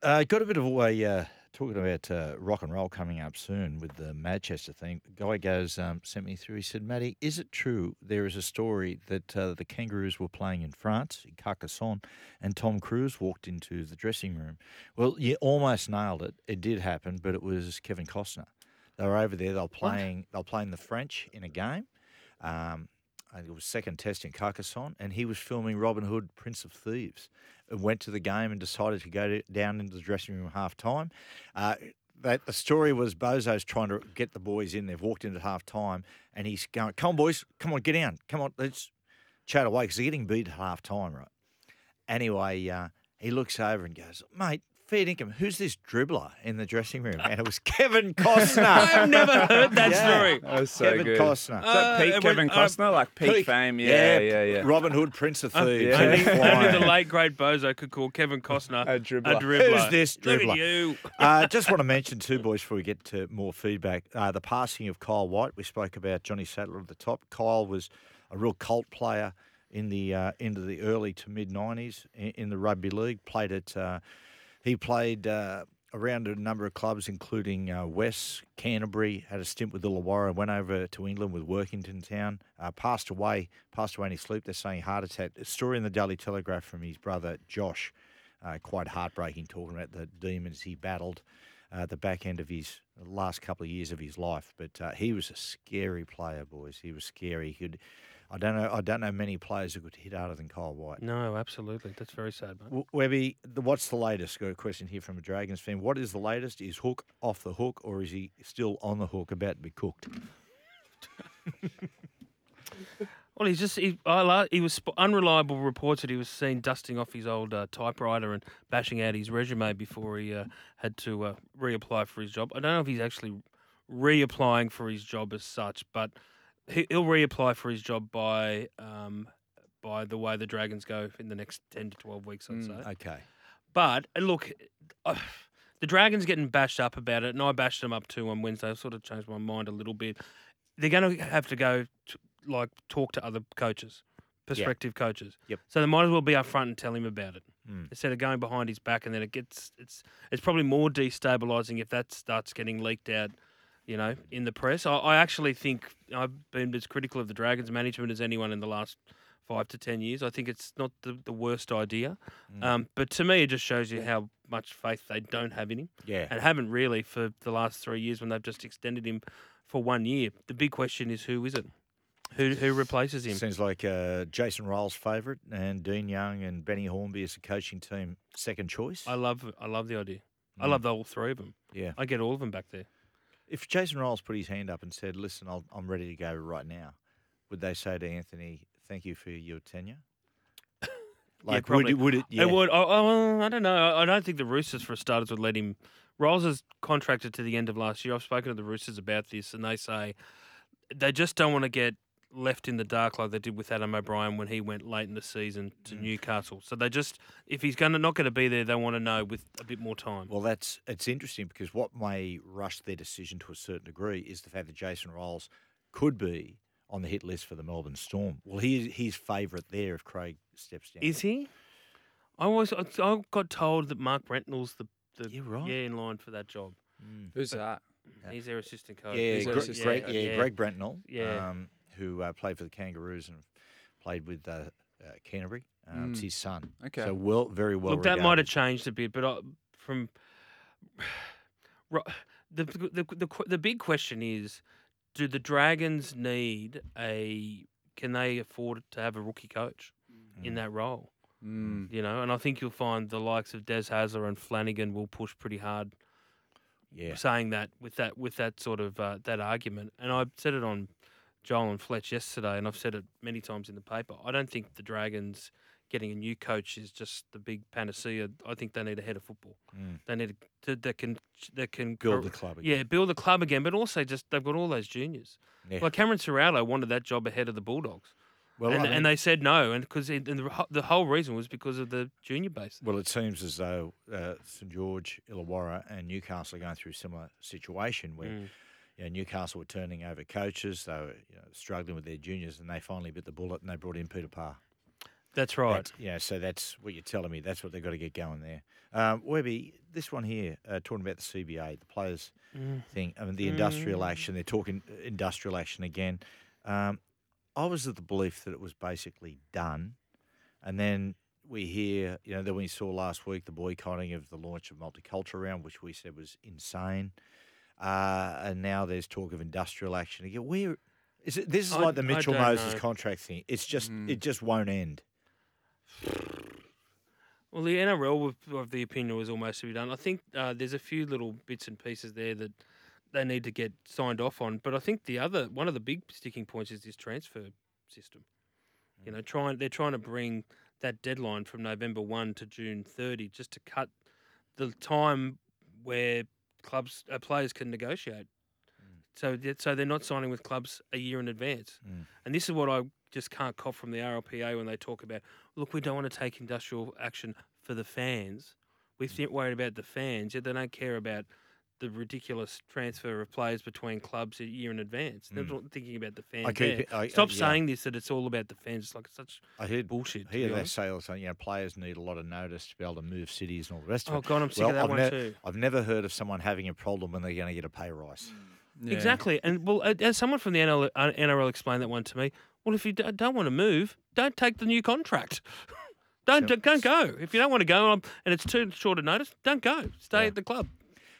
Uh, got a bit of a uh, talking about uh, rock and roll coming up soon with the Manchester thing. Guy goes um, sent me through. He said, "Matty, is it true there is a story that uh, the Kangaroos were playing in France, in Carcassonne, and Tom Cruise walked into the dressing room? Well, you almost nailed it. It did happen, but it was Kevin Costner. They were over there. They were playing. They were playing the French in a game." Um, I think it was second test in Carcassonne, and he was filming Robin Hood, Prince of Thieves. And went to the game and decided to go to, down into the dressing room half time. Uh, that the story was Bozo's trying to get the boys in. They've walked into half time, and he's going, "Come on, boys, come on, get down, come on, let's chat away," because they're getting beat at half time, right? Anyway, uh, he looks over and goes, "Mate, fair income. Who's this dribbler in the dressing room?" And it was Kevin Costner. I've never heard that Yeah. story. That was so Kevin good. Costner. Is that peak Uh, Kevin when- uh, Costner? like peak, Peak- fame? Yeah, yeah, yeah. Robin Hood, Prince of Thieves. yeah. Only, only the late great Bozo could call Kevin Costner A dribbler. A dribbler. Who's this Look dribbler? at you. uh, just want to mention two boys before we get to more feedback. Uh, the passing of Kyle White. We spoke about Johnny Sattler at the top. Kyle was a real cult player in the uh, into the early to mid nineties in, in the rugby league. Played at uh, he played uh, around a number of clubs, including uh, West Canterbury. Had a stint with the Illawarra. Went over to England with Workington Town. Uh, passed away. Passed away in his sleep. They're saying heart attack. A story in the Daily Telegraph from his brother Josh. Uh, quite heartbreaking, talking about the demons he battled uh, at the back end of his last couple of years of his life. But uh, he was a scary player, boys. He was scary. He could. I don't know. I don't know many players who could hit harder than Kyle White. No, absolutely. That's very sad, mate. Webby, the, what's the latest? Got a question here from a Dragons fan. What is the latest? Is Hook off the hook, or is he still on the hook, about to be cooked? Well, he's just he, I he was unreliable reports that he was seen dusting off his old uh, typewriter and bashing out his resume before he uh, had to uh, reapply for his job. I don't know if he's actually reapplying for his job as such, but he, he'll reapply for his job by um, by the way the Dragons go in the next ten to twelve weeks. I'd Mm. say. Okay. But uh, look, uh, the Dragons getting bashed up about it, and I bashed them up too on Wednesday. I've sort of changed my mind a little bit. They're going to have to go to, like talk to other coaches, prospective coaches. Yep. So they might as well be upfront and tell him about it Mm. instead of going behind his back, and then it gets it's it's probably more destabilising if that starts getting leaked out. You know, in the press, I, I actually think I've been as critical of the Dragons management as anyone in the last five to ten years. I think it's not the, the worst idea. Mm. Um, but to me, it just shows you how much faith they don't have in him yeah. and haven't really for the last three years when they've just extended him for one year. The big question is who is it? Who who replaces him? Seems like uh, Jason Ryle's favourite, and Dean Young and Benny Hornby as a coaching team second choice. I love I love the idea. I Mm. love the all three of them. yeah. I get all of them back there. If Jason Ryles put his hand up and said, "Listen, I'll, I'm ready to go right now," would they say to Anthony, "Thank you for your tenure"? Like, probably. would it? Would it? Yeah. It would. Oh, oh, I don't know. I, I don't think the Roosters, for starters, would let him. Ryles is contracted to the end of last year. I've spoken to the Roosters about this, and they say they just don't want to get left in the dark like they did with Adam O'Brien when he went late in the season to Mm. Newcastle. So they just, if he's going to not going to be there, they want to know with a bit more time. Well, that's it's interesting because what may rush their decision to a certain degree is the fact that Jason Ryles could be on the hit list for the Melbourne Storm. Well, he he's favourite there if Craig steps down. Is he? I was. I I got told that Mark Brentnall's the, the Yeah, right. yeah in line for that job. Mm. Who's that? Yeah. He's their assistant coach. Yeah, He's Gre- their assistant Greg, coach. yeah, Greg Brentnall, Yeah. um, who uh, played for the Kangaroos and played with uh, uh, Canterbury. Um, It's Mm. his son. Okay. So well, very well. Look, that might have changed a bit, but I, from the, the the the big question is, do the Dragons need a? Can they afford to have a rookie coach in Mm. that role? Mm. You know, and I think you'll find the likes of Des Hasler and Flanagan will push pretty hard, Yeah. saying that with that with that sort of uh, that argument. And I said it on Joel and Fletch yesterday, and I've said it many times in the paper. I don't think the Dragons getting a new coach is just the big panacea. I think they need a head of football. Mm. They need to, that can that can Build the club. yeah Again. build the club again, but also just they've got all those juniors. Yeah. Like Cameron Ciraldo wanted that job ahead of the Bulldogs, Well, and, I mean- and they said no, and because the, the whole reason was because of the junior base. Well, it seems as though uh, St George, Illawarra, and Newcastle are going through a similar situation where Mm. You know, Newcastle were turning over coaches. They were you know, struggling with their juniors, and they finally bit the bullet and they brought in Peter Parr. That's right. That's- yeah, so that's what you're telling me. That's what they've got to get going there. Um, Webby, this one here, uh, talking about the CBA, the players Mm. thing, I mean, the industrial action, they're talking uh, industrial action again. Um, I was of the belief that it was basically done. And then we hear, you know, that we saw last week the boycotting of the launch of Multicultural Round, which we said was insane. Uh, and now there's talk of industrial action again. Where is it? This is I- like the Mitchell Moses know. contract thing. It's just, Mm. it just won't end. Well, the NRL of the opinion was almost to be done. I think uh, there's a few little bits and pieces there that they need to get signed off on. But I think the other one of the big sticking points is this transfer system. You know, trying they're trying to bring that deadline from November one to June thirty, just to cut the time where clubs uh, players can negotiate. So so they're not signing with clubs a year in advance. Mm. And this is what I just can't cop from the RLPA when they talk about, look, we don't want to take industrial action for the fans. We're th- worried about the fans, yet they don't care about the ridiculous transfer of players between clubs a year in advance. They're Mm. not thinking about the fans. I keep there. it- I- Stop yeah. saying this that it's all about the fans. It's like it's such I heard bullshit. to Here be they say also, you know, players need a lot of notice to be able to move cities and all the rest of Oh it. god, I'm sick well, of that I've, one ne- too. I've never heard of someone having a problem when they're going to get a pay rise. Yeah. Exactly. And well, uh, as someone from the NRL, uh, NRL explained that one to me. Well, if you d- don't want to move, don't take the new contract. don't So- don't go. If you don't want to go um, and it's too short a notice, don't go. Stay Yeah. at the club.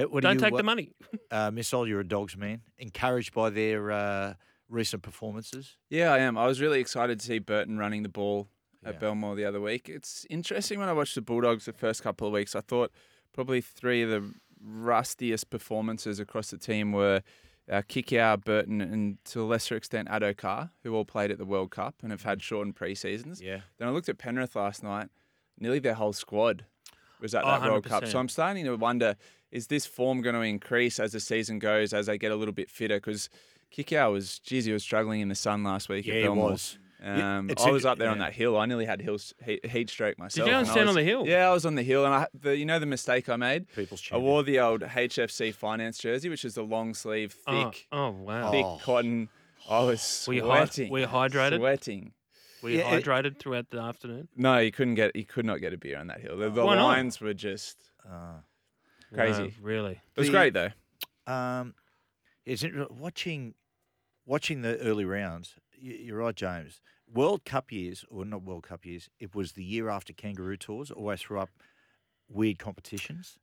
Hey, What do don't you, take uh, the money. Uh, Miss Ol, you're a dogs man. Encouraged by their uh, recent performances. Yeah, I am. I was really excited to see Burton running the ball at Yeah. Belmore the other week. It's interesting when I watched the Bulldogs the first couple of weeks. I thought probably three of the rustiest performances across the team were uh, Kikau, Burton, and to a lesser extent Addo-Carr, who all played at the World Cup and have had shortened pre-seasons. Yeah. Then I looked at Penrith last night. Nearly their whole squad was at Oh, that World Cup. So I'm starting to wonder: is this form going to increase as the season goes, as they get a little bit fitter? Because Kikau was, geez, he was struggling in the sun last week Yeah, at it Belmore. was. Um, it's I was up there on that hill. I nearly had hills, heat, heat stroke myself. go and and I stand on the hill? Yeah, I was on the hill, and I, the, you know the mistake I made. People's I wore the old HFC finance jersey, which is the long sleeve, thick, Oh, oh wow. thick Oh. cotton. I was Were you, hy- sweating. were you hydrated? Sweating. Were you Yeah, it- hydrated throughout the afternoon? No, you couldn't get. You could not get a beer on that hill. The, the Why not? lines were just Uh, crazy. No, really? It was The- great though. um, it's inter- watching watching the early rounds. y- You're right, James. World Cup years, or not World Cup years. It was the year after Kangaroo tours. Always threw up weird competitions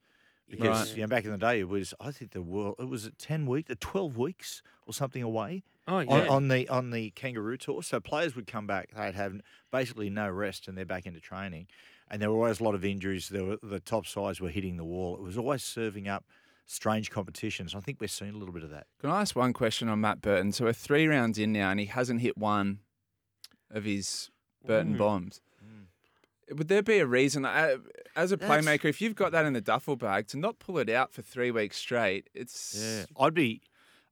because Right. you know back in the day it was. I think the world it was at ten weeks, twelve weeks or something away. Oh yeah. on, on the on the kangaroo tour. So players would come back; they'd have basically no rest, and they're back into training. And there were always a lot of injuries. There were, the top sides were hitting the wall. It was always serving up strange competitions. I think we're seeing a little bit of that. Can I ask one question on Matt Burton? So we're three rounds in now, and he hasn't hit one of his Burton Mm. bombs. Would there be a reason, uh, as a That's- playmaker, if you've got that in the duffel bag, to not pull it out for three weeks straight? It's I'd be.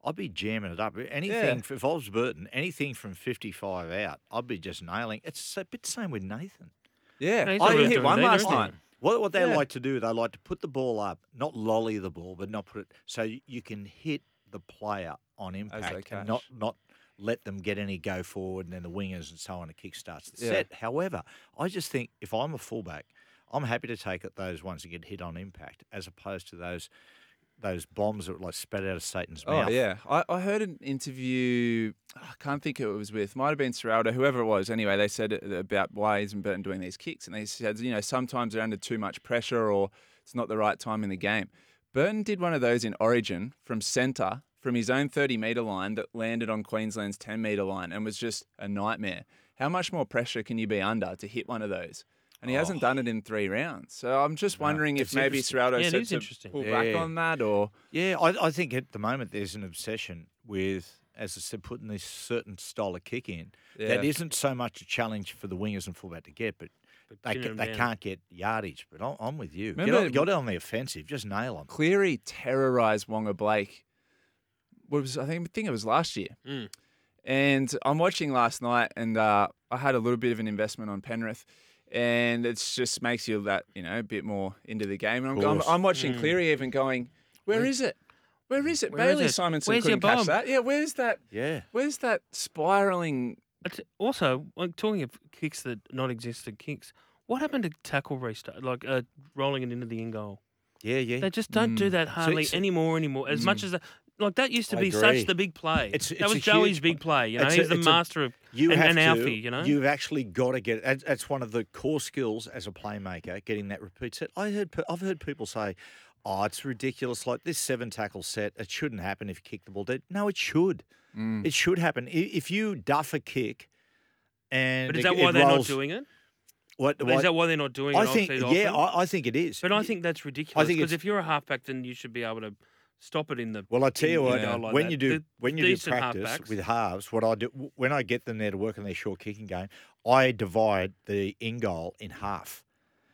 I'd be jamming it up. Anything if I was Burton, anything from fifty-five out, I'd be just nailing. It's a bit the same with Nathan. Yeah. No, he's I not didn't really hit doing one either, last is he? night. What what they Yeah. like to do, they like to put the ball up, not lolly the ball, but not put it so y- you can hit the player on they impact catch. and not not let them get any go forward and then the wingers and so on. It kick starts the Yeah. set. However, I just think if I'm a fullback, I'm happy to take it those ones that get hit on impact as opposed to those those bombs that were like spat out of Satan's Oh mouth. yeah, I, I heard an interview. I can't think who it was with. Might have been Ciraldo, whoever it was. Anyway, they said about why isn't Burton doing these kicks, and they said you know sometimes they're under too much pressure or it's not the right time in the game. Burton did one of those in Origin from centre from his own 30 metre line that landed on Queensland's 10 metre line and was just a nightmare. How much more pressure can you be under to hit one of those? And he hasn't done it in three rounds. So I'm just No, wondering if maybe interesting. Ciraldo Yeah, said to interesting. pull back Yeah. on that or. Yeah, I, I think at the moment there's an obsession with, as I said, putting this certain style of kick in that Yeah. isn't so much a challenge for the wingers and fullback to get, but But they, pinning ca- them they can't get yardage. But I'm, I'm with you. Get Remember- on, get on the offensive, just nail them. Cleary terrorized Wonga Blake. What was I think? I think it was last year. Mm. And I'm watching last night, and uh, I had a little bit of an investment on Penrith, and it just makes you that you know a bit more into the game. And I'm, I'm, I'm watching Mm. Cleary even going, where is it? Where is it? Where is Bailey it? Simonsson Where's couldn't catch that. Yeah, where's that? Yeah. Where's that spiraling But also, like talking of kicks that not existent kicks, what happened to tackle restart, like uh, rolling it into the in goal? Yeah, yeah. They just don't do Mm. that hardly it's- anymore anymore. As much as that, like that used to I be agree. such the big play. It's- it's that was Joey's huge big play. You know, It's a- he's the it's a- master of You and, have and to. Alfie. You know, You've actually got to get. That's, that's one of the core skills as a playmaker, getting that repeat set. I heard, I've heard people say, "Oh, it's ridiculous. Like this seven tackle set, it shouldn't happen if you kick the ball dead." No, it should. Mm. It should happen. If you duff a kick, and but is it- that why it they're rolls- not doing it? What? Is that why they're not doing I it? think. Yeah. I, I think it is. but I think that's ridiculous. think because if you're a halfback, then you should be able to stop it in the. Well, I tell you in- what, in goal like when that. you do The when you do practice halfbacks- with halves, what I do when I get them there to work on their short kicking game, I divide the in goal in half,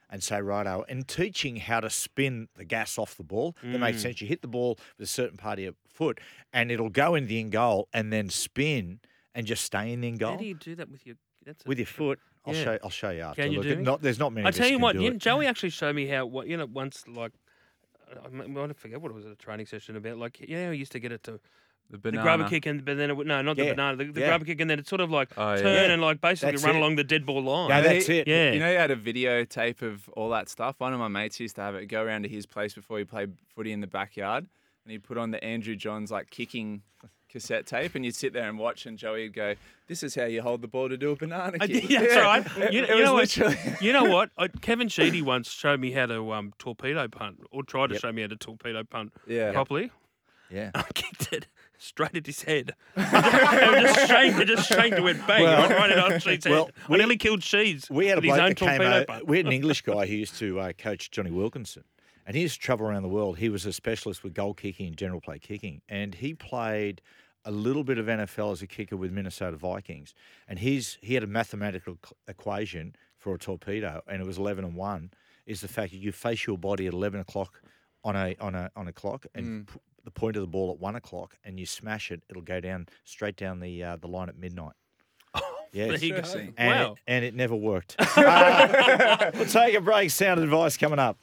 and say righto, and teaching how to spin the gas off the ball. That makes Mm. sense. You hit the ball with a certain part of your foot, and it'll go in the in goal, and then spin and just stay in the in goal. How do you do that with your? That's with your foot. I'll Yeah. show. I'll show you after. Can you Look, do? Not, there's not many. I tell you what, you know, Joey actually showed me how. What you know, once like. I m- I forget what it was at a training session about. Like, yeah, know, how he used to get it to The the grubber kick, and but then it would no, not the Yeah, banana, the, the yeah. grubber kick, and then it sort of like Oh, yeah. turn Yeah, and like basically that's run it. along the dead ball line. Yeah, that's it. yeah, You know, he had a videotape of all that stuff. One of my mates used to have it go around to his place before he played footy in the backyard, and he'd put on the Andrew Johns like kicking cassette tape, and you'd sit there and watch, and Joey would go, "This is how you hold the ball to do a banana kick." did- that's right. It, You, it you was know what? literally. You know what? I, Kevin Sheedy once showed me how to um, torpedo punt, or tried to Yep. show me how to torpedo punt Yeah. properly. Yeah. I kicked it straight at his head. it was just straight, it just straight to went bang Well- right, right on Sheed's head. well, I we- nearly killed Sheeds We had a with his bloke that came torpedo over. punt. We had an English guy who used to uh, coach Jonny Wilkinson, and he used to travel around the world. He was a specialist with goal kicking and general play kicking, and he played a little bit of NFL as a kicker with Minnesota Vikings. And his he had a mathematical equation for a torpedo, and it was eleven and one. Is the fact that you face your body at eleven o'clock on a on a on a clock, and p- the point of the ball at one o'clock, and you smash it, it'll go down straight down the uh, the line at midnight. There Yes. And, Wow. it, and it never worked. Uh, we'll take a break. Sound advice coming up.